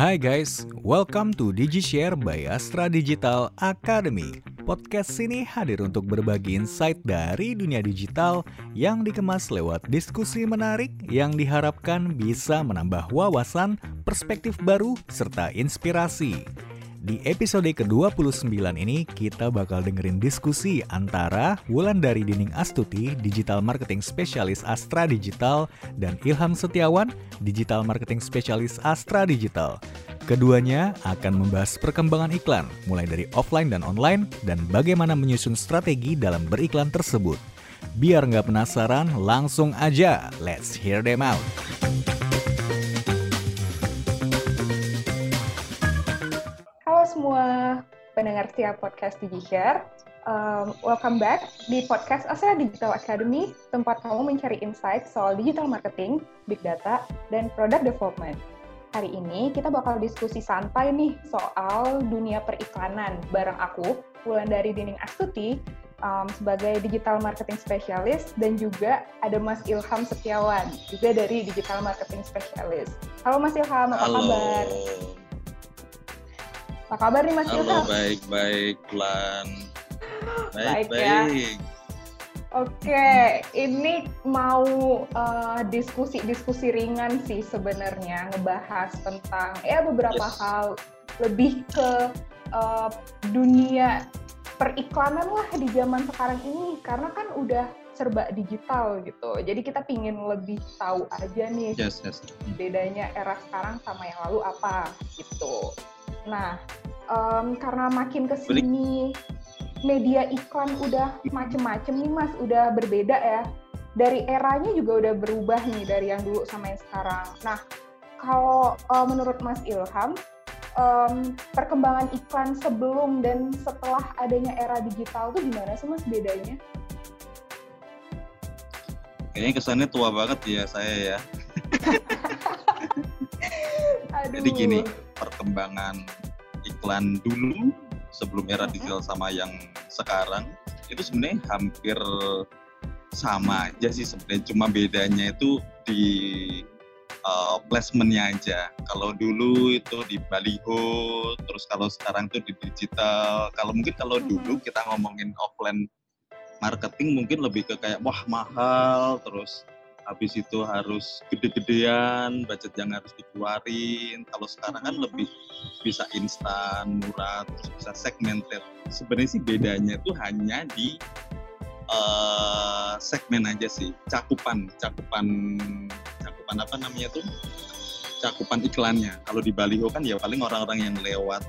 Hai guys, welcome to DigiShare by Astra Digital Academy. Podcast ini hadir untuk berbagi insight dari dunia digital yang dikemas lewat diskusi menarik yang diharapkan bisa menambah wawasan, perspektif baru, serta inspirasi. Di episode ke-29 ini kita bakal dengerin diskusi antara Wulandari Dining Astuti, Digital Marketing Spesialis Astra Digital, dan Ilham Setiawan, Digital Marketing Spesialis Astra Digital. Keduanya akan membahas perkembangan iklan, mulai dari offline dan online, dan bagaimana menyusun strategi dalam beriklan tersebut. Biar nggak penasaran, langsung aja, let's hear them out. Pendengar setiap podcast DigiShare. Um, welcome back di podcast Astra Digital Academy, tempat kamu mencari insight soal digital marketing, big data, dan product development. Hari ini kita bakal diskusi santai nih soal dunia periklanan bareng aku, dari Dining Astuti, um, sebagai digital marketing specialist dan juga ada Mas Ilham Setiawan juga dari digital marketing specialist. Halo Mas Ilham, apa Halo. kabar? Apa kabar nih Mas Halo, Ilham? baik, baik, Lan. Baik Baik, ya. Oke, ini mau uh, diskusi-diskusi ringan sih sebenarnya ngebahas tentang ya beberapa Yes. hal lebih ke uh, dunia periklanan lah di zaman sekarang ini karena kan udah serba digital gitu. Jadi kita pingin lebih tahu aja nih Yes, yes. bedanya era sekarang sama yang lalu apa gitu. Nah, em, karena makin ke sini media iklan udah macem-macem nih mas, udah berbeda ya. Dari eranya juga udah berubah nih dari yang dulu sama yang sekarang. Nah, kalau eh, menurut Mas Ilham, em, perkembangan iklan sebelum dan setelah adanya era digital tuh gimana sih mas bedanya? Kayaknya kesannya tua banget ya saya ya. Aduh. Jadi gini, perkembangan iklan dulu sebelum era digital sama yang sekarang itu sebenarnya hampir sama aja sih sebenarnya. Cuma bedanya itu di uh, placementnya aja. Kalau dulu itu di baliho, terus kalau sekarang itu di digital. Kalau mungkin kalau dulu kita ngomongin offline marketing mungkin lebih ke kayak wah mahal, terus habis itu harus gede-gedean, budget yang harus dikeluarin. Kalau sekarang kan lebih bisa instan, murah, terus bisa segmented. Sebenarnya sih bedanya itu hanya di eh, segmen aja sih, cakupan, cakupan, cakupan apa namanya tuh? Cakupan iklannya. Kalau di baliho kan ya paling orang-orang yang lewat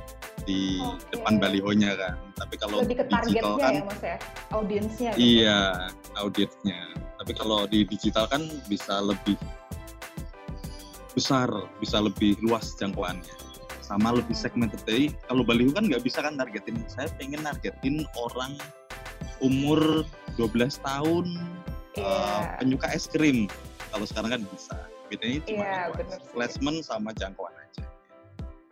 di Oke. depan balihonya kan. Tapi kalau Lebih ke digital targetnya kan ya mas ya, audiensnya. gitu. Iya, audiensnya. Tapi kalau di digital kan bisa lebih besar, bisa lebih luas jangkauannya. Sama lebih segmented. Jadi kalau baliho kan nggak bisa kan targetin. Saya pengen targetin orang umur 12 tahun Iya. eh, penyuka es krim. Kalau sekarang kan bisa. Bedanya cuma Iya, sih. placement sama jangkauan aja.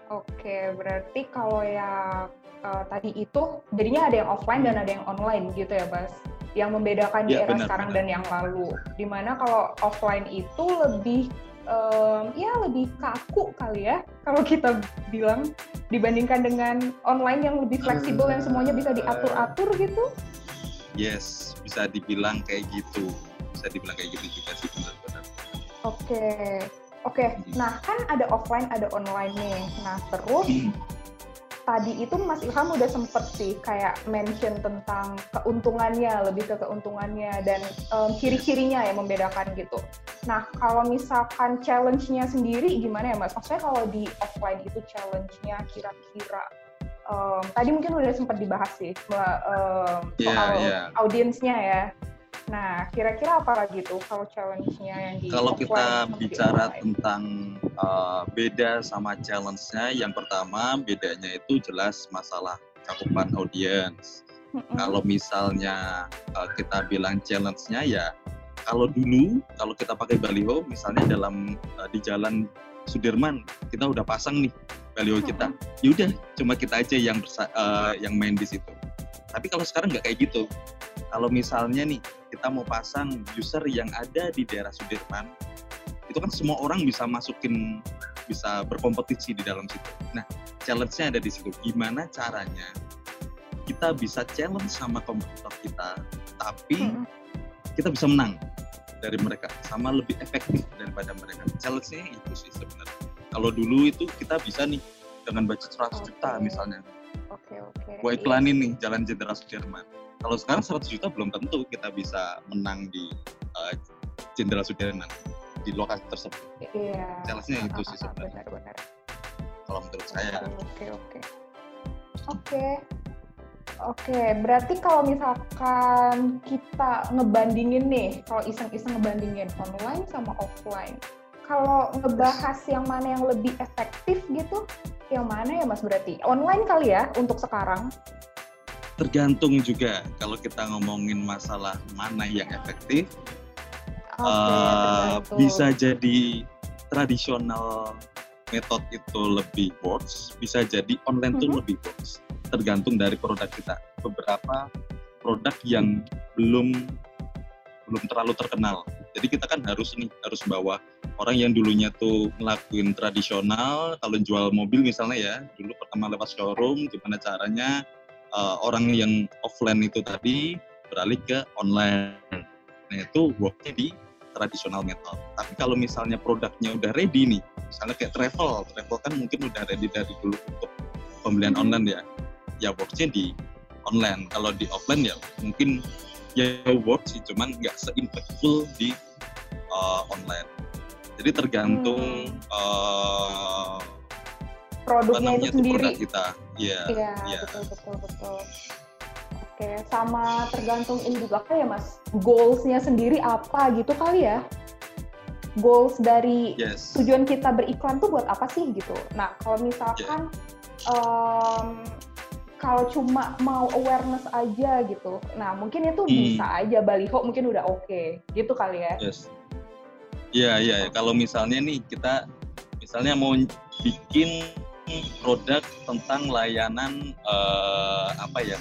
Oke, berarti kalau yang eh, tadi itu jadinya ada yang offline dan ada yang online gitu ya, Bas. Yang membedakan di Iya, era benar, sekarang benar. dan yang lalu. Di mana kalau offline itu lebih em, ya lebih kaku kali ya kalau kita bilang dibandingkan dengan online yang lebih fleksibel yang semuanya bisa diatur-atur gitu. Yes, bisa dibilang kayak gitu. Bisa dibilang kayak gitu juga sih benar-benar. Oke. Oke, nah kan ada offline, ada online nih. Nah, terus tadi itu Mas Ilham udah sempet sih kayak mention tentang keuntungannya, lebih ke keuntungannya dan em, ciri-cirinya yang membedakan gitu. Nah, kalau misalkan challenge-nya sendiri gimana ya Mas? Maksudnya kalau di offline itu challenge-nya kira-kira em, tadi mungkin udah sempat dibahas sih Iya, soal iya. audiensnya ya. Nah, kira-kira apa lagi tuh kalau challenge-nya yang di Kalau kita bicara tentang uh, beda sama challenge-nya, yang pertama bedanya itu jelas masalah cakupan audiens. Kalau misalnya uh, kita bilang challenge-nya ya, kalau dulu kalau kita pakai baliho, misalnya dalam uh, di jalan Sudirman kita udah pasang nih baliho kita, yaudah cuma kita aja yang bersa- uh, yang main di situ. Tapi kalau sekarang nggak kayak gitu. Kalau misalnya nih kita mau pasang user yang ada di daerah Sudirman, itu kan semua orang bisa masukin bisa berkompetisi di dalam situ nah challenge-nya ada di situ gimana caranya kita bisa challenge sama kompetitor kita tapi Mm-mm. kita bisa menang dari mereka sama lebih efektif daripada mereka challenge-nya itu sih sebenarnya kalau dulu itu kita bisa nih dengan budget 100 juta Oke. misalnya Oke oke. gua iklanin nih jalan Jenderal Sudirman kalau sekarang 100 juta belum tentu kita bisa menang di eh, Jenderal Sudirman di lokasi tersebut Iya. challenge-nya itu sih sebenarnya Benar-benar. kalau menurut saya Oke oke. Oke. Oke, berarti kalau misalkan kita ngebandingin nih, kalau iseng-iseng ngebandingin online sama offline, kalau ngebahas yang mana yang lebih efektif gitu, yang mana ya Mas berarti? Online kali ya untuk sekarang? Tergantung juga kalau kita ngomongin masalah mana yang efektif Oke, eh, tergantung. bisa jadi tradisional method itu lebih works bisa jadi online tuh Mhm. lebih works tergantung dari produk kita beberapa produk yang belum belum terlalu terkenal jadi kita kan harus nih harus bawa orang yang dulunya tuh ngelakuin tradisional kalau jual mobil misalnya ya dulu pertama lewat showroom gimana caranya uh, orang yang offline itu tadi beralih ke online. Nah itu worknya di tradisional method. Tapi kalau misalnya produknya udah ready nih, misalnya kayak travel, travel kan mungkin udah ready dari dulu untuk pembelian Mhm. online ya. Ya worknya di online. Kalau di offline ya mungkin ya work sih, cuman nggak se-impactful di uh, online. Jadi tergantung uh, apa produknya itu sendiri. produk kita. Iya. Iya, Iya. betul betul betul. Oke, sama tergantung ini juga kali ya Mas, goals-nya sendiri apa gitu kali ya? Goals dari Yes. tujuan kita beriklan tuh buat apa sih gitu. Nah, kalau misalkan em, kalau cuma mau awareness aja gitu, nah mungkin itu Hmm. bisa aja baliho mungkin udah oke, gitu kali ya? Yes. Iya, iya. iya. Kalau misalnya nih kita misalnya mau bikin produk tentang layanan eh, apa ya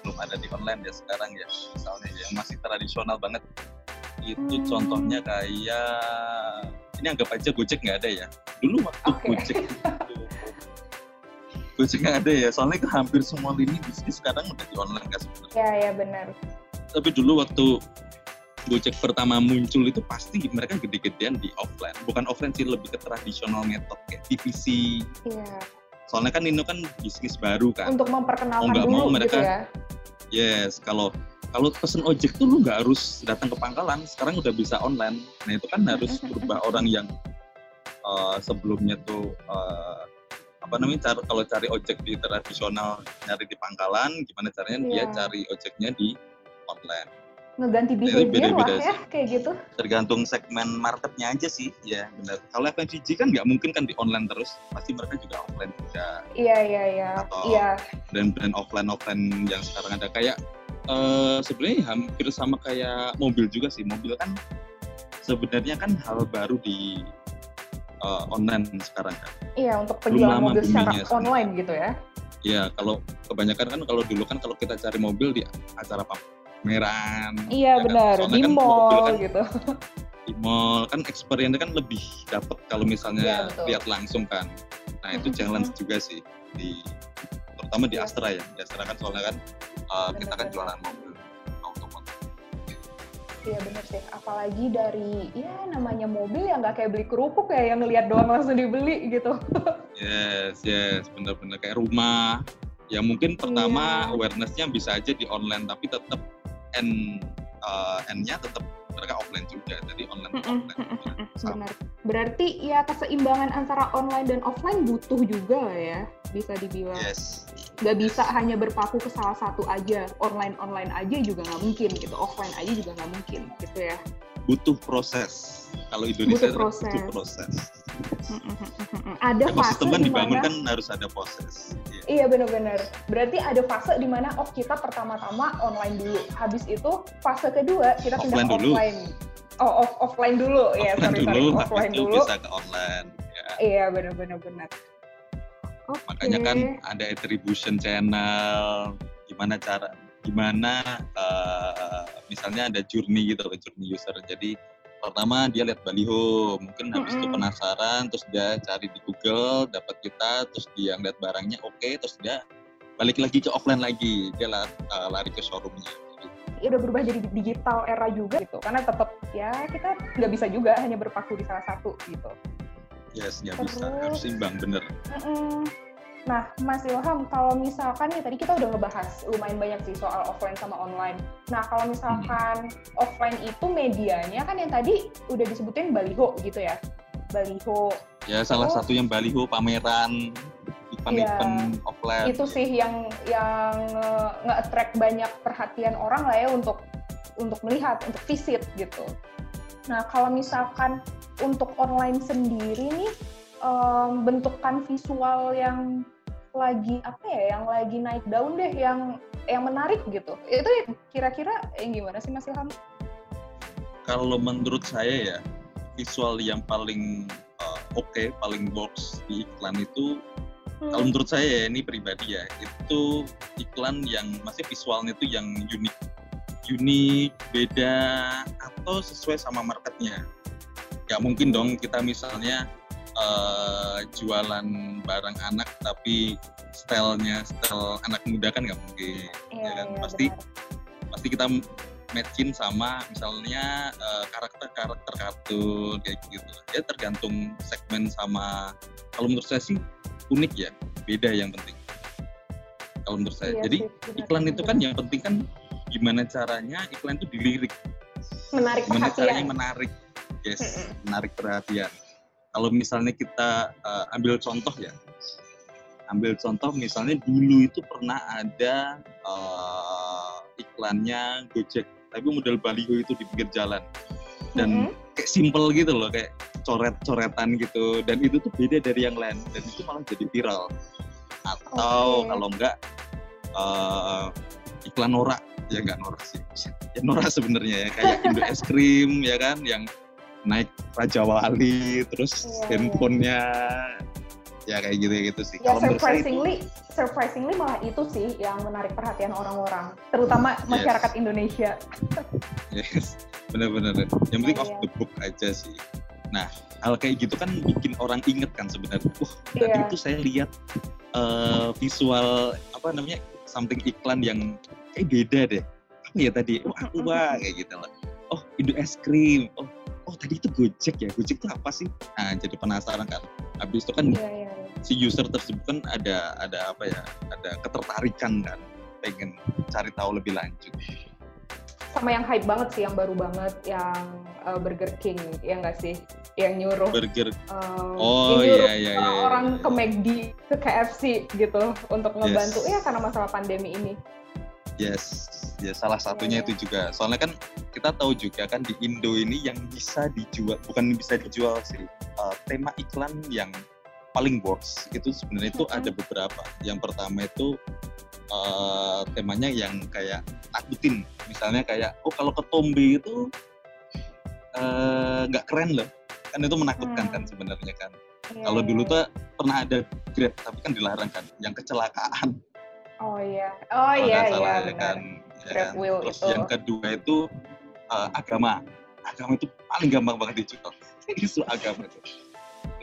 belum ada di online ya sekarang ya misalnya yang masih tradisional banget itu Hmm. contohnya kayak ini anggap aja Gojek nggak ada ya dulu waktu Oke. Gojek itu Gojek nggak ada ya soalnya hampir semua lini bisnis sekarang udah di online kan sebenarnya Ya, ya benar. tapi dulu waktu Gojek pertama muncul itu pasti mereka gede-gedean di offline. Bukan offline sih, lebih ke tradisional method kayak divisi. Iya. Soalnya kan ini kan bisnis baru kan. Untuk memperkenalkan Mau nggak dulu mau gitu mereka- ya. Yes, kalau kalau pesen ojek tuh lu nggak harus datang ke pangkalan. Sekarang udah bisa online. Nah itu kan harus berubah orang yang eh, sebelumnya tuh eh, apa namanya cara kalau cari ojek di tradisional nyari di pangkalan, gimana caranya dia Iya. cari ojeknya di online. Ngeganti behavior lah beda-beda ya, kayak gitu. tergantung segmen marketnya aja sih ya benar kalau FMCG kan nggak mungkin kan di online terus pasti mereka juga offline juga Iya, iya, iya. Atau- Iya, brand-brand offline offline yang sekarang ada kayak eh sebenarnya hampir sama kayak mobil juga sih mobil kan sebenarnya kan hal baru di eh, online sekarang kan iya untuk penjualan mobil secara sebenarnya. online gitu ya. ya kalau kebanyakan kan kalau dulu kan kalau kita cari mobil di acara pameran Iya ya kan? benar, di kan mobil mall kan gitu. di mall kan experience kan lebih dapat kalau misalnya betul. lihat langsung kan. Nah itu challenge juga sih di terutama di. Astra ya. Di Astra kan soalnya kan uh, kita kan jualan mobil otomotif. Iya benar sih. Apalagi dari ya namanya mobil ya nggak kayak beli kerupuk ya yang ngelihat doang langsung dibeli gitu. Yes yes benar-benar kayak rumah. Ya mungkin pertama Iya. awarenessnya bisa aja di online tapi tetap end uh, endnya tetap mereka offline juga. Jadi online Mm-mm, offline mm-mm, sama. Benar. Berarti ya keseimbangan antara online dan offline butuh juga lah ya bisa dibilang. Yes. Nggak bisa hanya berpaku ke salah satu aja. Online online aja juga nggak mungkin gitu. Offline aja juga nggak mungkin gitu ya. Butuh proses. Kalau Indonesia Butuh proses. butuh proses. Ada fase di dibangun mana kan harus ada proses. Iya. Iya benar-benar. Berarti ada fase di mana oh kita pertama-tama online dulu. Habis itu fase kedua kita pindah Offline dulu. offline. Oh, off, offline dulu. ya, offline sorry, dulu, sorry. Offline dulu. bisa ke online. Ya. Iya, benar-benar benar. Oke. Makanya kan ada attribution channel, gimana cara, gimana eh, misalnya ada journey gitu loh, journey user. Jadi pertama dia lihat baliho mungkin habis itu Mm-mm. penasaran terus dia cari di Google dapat kita terus dia ngeliat barangnya oke terus dia balik lagi ke offline lagi dia la- uh, lari ke showroomnya Ya udah berubah jadi digital era juga gitu. Karena tetap ya kita nggak bisa juga hanya berpaku di salah satu gitu. yes nggak bisa harus imbang bener Mm-mm. Nah, Mas Ilham, kalau misalkan nih tadi kita udah ngebahas lumayan banyak sih soal offline sama online. Nah, kalau misalkan offline itu medianya kan yang tadi udah disebutin baliho gitu ya. Baliho ya salah satu yang baliho pameran event-event offline itu sih yang yang eh, nge-attract banyak perhatian orang lah ya untuk untuk melihat, untuk visit gitu. Nah, kalau misalkan untuk online sendiri nih em, bentukan visual yang lagi apa ya, yang lagi naik daun deh, yang yang menarik gitu. Itu kira-kira yang gimana sih Mas Ilham? kalau menurut saya ya visual yang paling uh, oke paling works di iklan itu Hmm. kalau menurut saya ya, ini pribadi ya itu iklan yang masih visualnya itu yang unik unik beda atau sesuai sama marketnya nggak mungkin dong kita misalnya uh, jualan barang anak tapi stylenya style anak muda kan nggak mungkin Iya, kan, iya, pasti- benar. pasti kita matchin sama misalnya eh, karakter-karakter kartun kayak gitu. Ya tergantung segmen sama kalau menurut saya sih unik ya, beda yang penting. Kalau menurut saya. Iya Jadi sih, iklan benar, itu kan yang penting kan gimana caranya iklan itu dilirik, menarik gimana caranya perhatian. menarik, yes, menarik perhatian. Kalau misalnya kita eh, ambil contoh ya, ambil contoh misalnya dulu itu pernah ada eh, iklannya Gojek, tapi model baliho itu di pinggir jalan dan Mm-mm. kayak simple gitu loh, kayak coret-coretan gitu dan itu tuh beda dari yang lain dan itu malah jadi viral. Atau Oke. kalau enggak eh, iklan Nora ya enggak Nora sih, ya Nora sebenarnya ya kayak Indo es krim ya kan yang naik Raja Wali terus Iya, iya. handphonenya ya kayak gitu gitu sih. Ya Kalau saya itu- surprisingly, surprisingly malah itu sih yang menarik perhatian orang-orang, terutama masyarakat Indonesia. Yes, bener-bener. Yang penting off Iya. the book aja sih. Nah, hal kayak gitu kan bikin orang inget kan sebenarnya. Wah, tadi Iya. itu saya lihat eh, visual apa namanya something iklan yang kayak beda deh. Apa ya tadi? Oh, aku wah kayak gitu loh. Oh, Indo es krim. Oh, oh tadi itu Gojek ya. Gojek itu apa sih? Nah, jadi penasaran kan. Habis itu kan Iya, iya, iya. si user tersebut kan ada ada apa ya? Ada ketertarikan kan pengen cari tahu lebih lanjut. Sama yang hype banget sih, yang baru banget, yang uh, Burger King, ya nggak sih? Yang nyuruh, Burger um, Oh, iya, iya, iya, iya. orang ke McD, ke KFC gitu, untuk ngebantu, Yes. ya karena masalah pandemi ini. Yes, ya salah satunya Iya, itu juga. Soalnya kan kita tahu juga kan di Indo ini yang bisa dijual, bukan bisa dijual sih, uh, tema iklan yang paling works itu sebenarnya itu ada beberapa. Yang pertama itu uh, temanya yang kayak nakutin, misalnya kayak oh kalau ke Tombe itu uh, nggak keren loh, kan itu menakutkan Hmm. kan sebenarnya kan. Iya, Kalau dulu iya. tuh pernah ada Grab tapi kan dilarang kan, yang kecelakaan Oh iya, oh kalau iya, nggak iya, ya kan. Ya Grab kan? Terus itu. yang kedua itu uh, agama. Agama itu paling gampang banget dijual. Isu agama itu.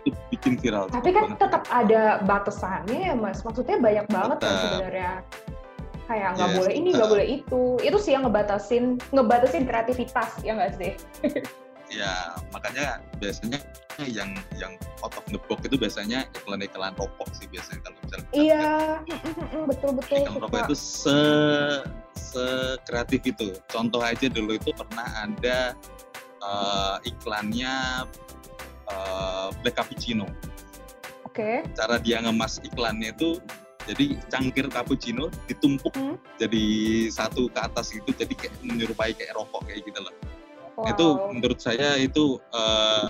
Itu bikin viral. Tapi kan banget. tetap ada batasannya ya mas. Maksudnya banyak banget kan sebenarnya. Kayak nggak Yes, boleh ini, nggak boleh itu. Itu sih yang ngebatasin, ngebatasin kreativitas ya nggak sih? Ya, makanya biasanya yang yang out of the box itu biasanya iklan-iklan rokok sih biasanya kalau misalnya Iya, betul betul. iklan rokok itu se se kreatif itu. Contoh aja dulu itu pernah ada uh, iklannya uh, Black Cappuccino. Oke. cara dia ngemas iklannya itu jadi cangkir cappuccino ditumpuk Hmm. jadi satu ke atas gitu jadi kayak menyerupai kayak rokok kayak gitu loh Wow. itu menurut saya itu eh,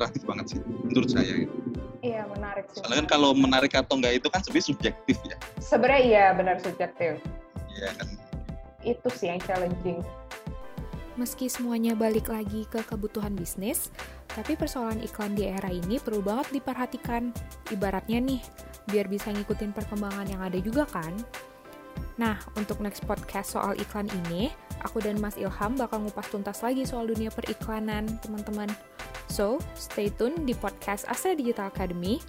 kreatif banget sih menurut saya itu. Iya menarik sih. soalnya kan kalau menarik atau enggak itu kan sebenarnya subjektif ya Sebenarnya iya benar subjektif. Iya kan Itu sih yang challenging. Meski semuanya balik lagi ke kebutuhan bisnis, tapi persoalan iklan di era ini perlu banget diperhatikan. Ibaratnya nih, biar bisa ngikutin perkembangan yang ada juga kan. Nah, untuk next podcast soal iklan ini, aku dan Mas Ilham bakal ngupas tuntas lagi soal dunia periklanan, teman-teman. So, stay tune di podcast Astra Digital Academy.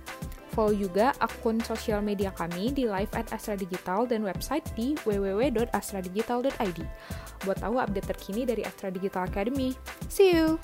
Follow juga akun sosial media kami di live at Astra Digital dan website di www.astradigital.id buat tahu update terkini dari Astra Digital Academy. See you!